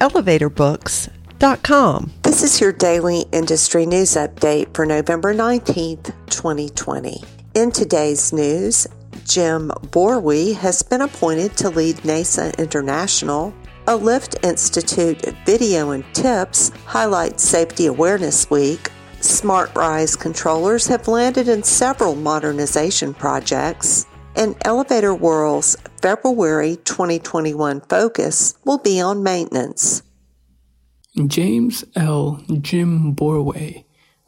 elevatorbooks.com. This is your daily industry news update for November 19th, 2020. In today's news, Jim Borwey has been appointed to lead NAESA International. A Lift Institute video and tips highlight Safety Awareness Week. Smart Rise controllers have landed in several modernization projects and Elevator World's February 2021 focus will be on maintenance. James L. Jim Borwey,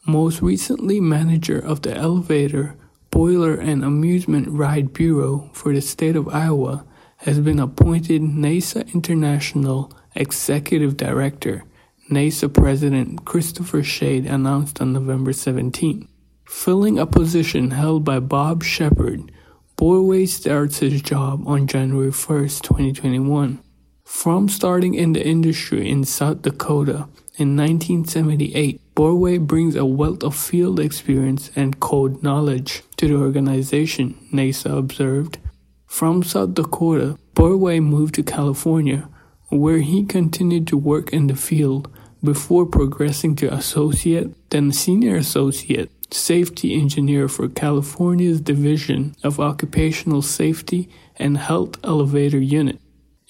most recently manager of the Elevator, Boiler, and Amusement Ride Bureau for the state of Iowa, has been appointed NAESA International Executive Director, NAESA President Christopher Shade announced on November 17, filling a position held by Bob Shepherd, Borwey starts his job on January 1st, 2021. From starting in the industry in South Dakota in 1978, Borwey brings a wealth of field experience and code knowledge to the organization, NAESA observed. From South Dakota, Borwey moved to California, where he continued to work in the field before progressing to associate, then senior associate, safety engineer for California's Division of Occupational Safety and Health Elevator Unit.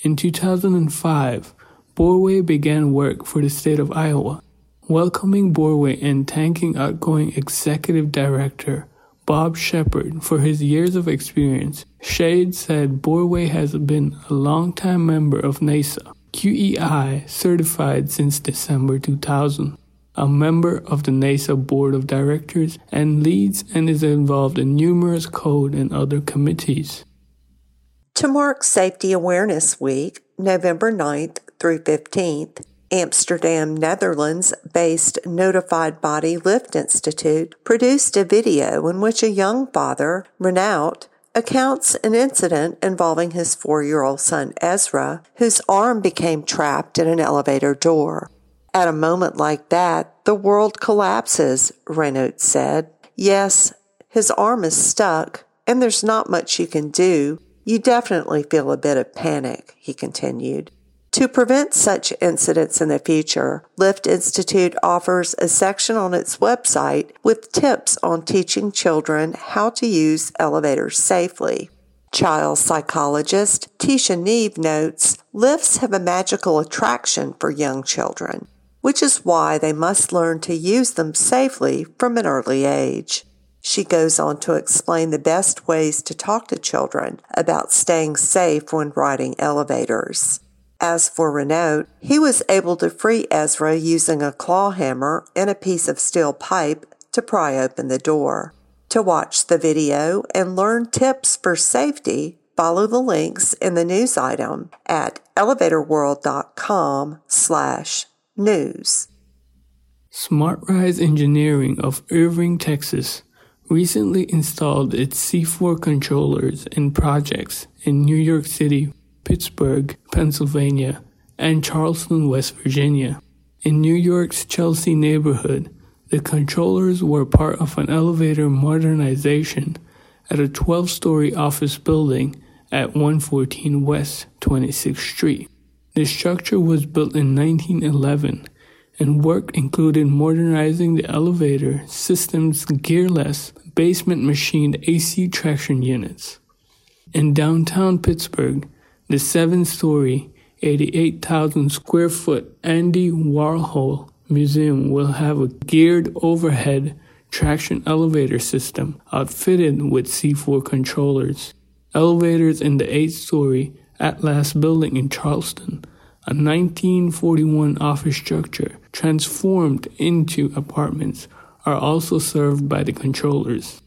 In 2005, Borwey began work for the state of Iowa, welcoming Borwey and thanking outgoing executive director Bob Shepherd for his years of experience. Shade said Borwey has been a longtime member of NAESA, QEI certified since December 2000 a member of the NAESA board of directors and leads and is involved in numerous code and other committees. To mark Safety Awareness Week, November 9th through 15th, Amsterdam, Netherlands based notified body Lift Institute produced a video in which a young father, Renault, accounts an incident involving his four year old son Ezra, whose arm became trapped in an elevator door. At a moment like that, the world collapses, Renault said. Yes, his arm is stuck, and there's not much you can do. You definitely feel a bit of panic, he continued. To prevent such incidents in the future, Lift Institute offers a section on its website with tips on teaching children how to use elevators safely. Child psychologist Tisha Neve notes lifts have a magical attraction for young children which is why they must learn to use them safely from an early age. She goes on to explain the best ways to talk to children about staying safe when riding elevators. As for Renault, he was able to free Ezra using a claw hammer and a piece of steel pipe to pry open the door. To watch the video and learn tips for safety, follow the links in the news item at elevatorworld.com slash News SmartRise Engineering of Irving, Texas recently installed its C4 controllers in projects in New York City, Pittsburgh, Pennsylvania, and Charleston, West Virginia. In New York's Chelsea neighborhood, the controllers were part of an elevator modernization at a 12 story office building at 114 West 26th Street. The structure was built in 1911 and work included modernizing the elevator system's gearless basement machined AC traction units. In downtown Pittsburgh, the seven story, 88,000 square foot Andy Warhol Museum will have a geared overhead traction elevator system outfitted with C4 controllers. Elevators in the eight story Atlas building in Charleston, a 1941 office structure transformed into apartments, are also served by the controllers.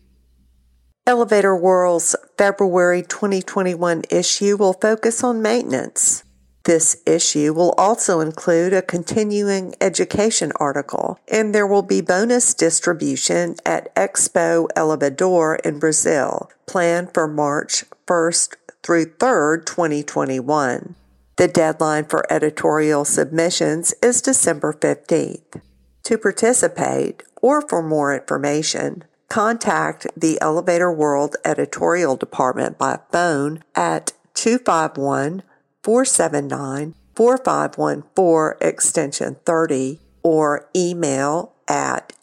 Elevator World's February 2021 issue will focus on maintenance. This issue will also include a continuing education article, and there will be bonus distribution at Expo Elevador in Brazil, planned for March 1st through 3rd, 2021. The deadline for editorial submissions is December 15th. To participate or for more information, contact the Elevator World editorial department by phone at 251 479 4514 extension 30 or email at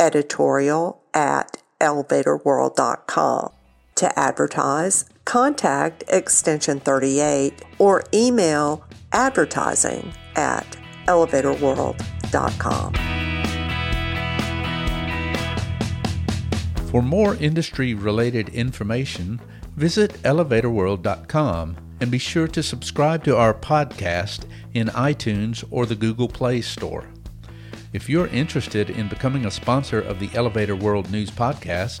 editorial at elevatorworld.com. To advertise, contact extension 38 or email advertising at elevatorworld.com. For more industry related information, visit elevatorworld.com and be sure to subscribe to our podcast in iTunes or the Google Play Store. If you're interested in becoming a sponsor of the Elevator World News Podcast,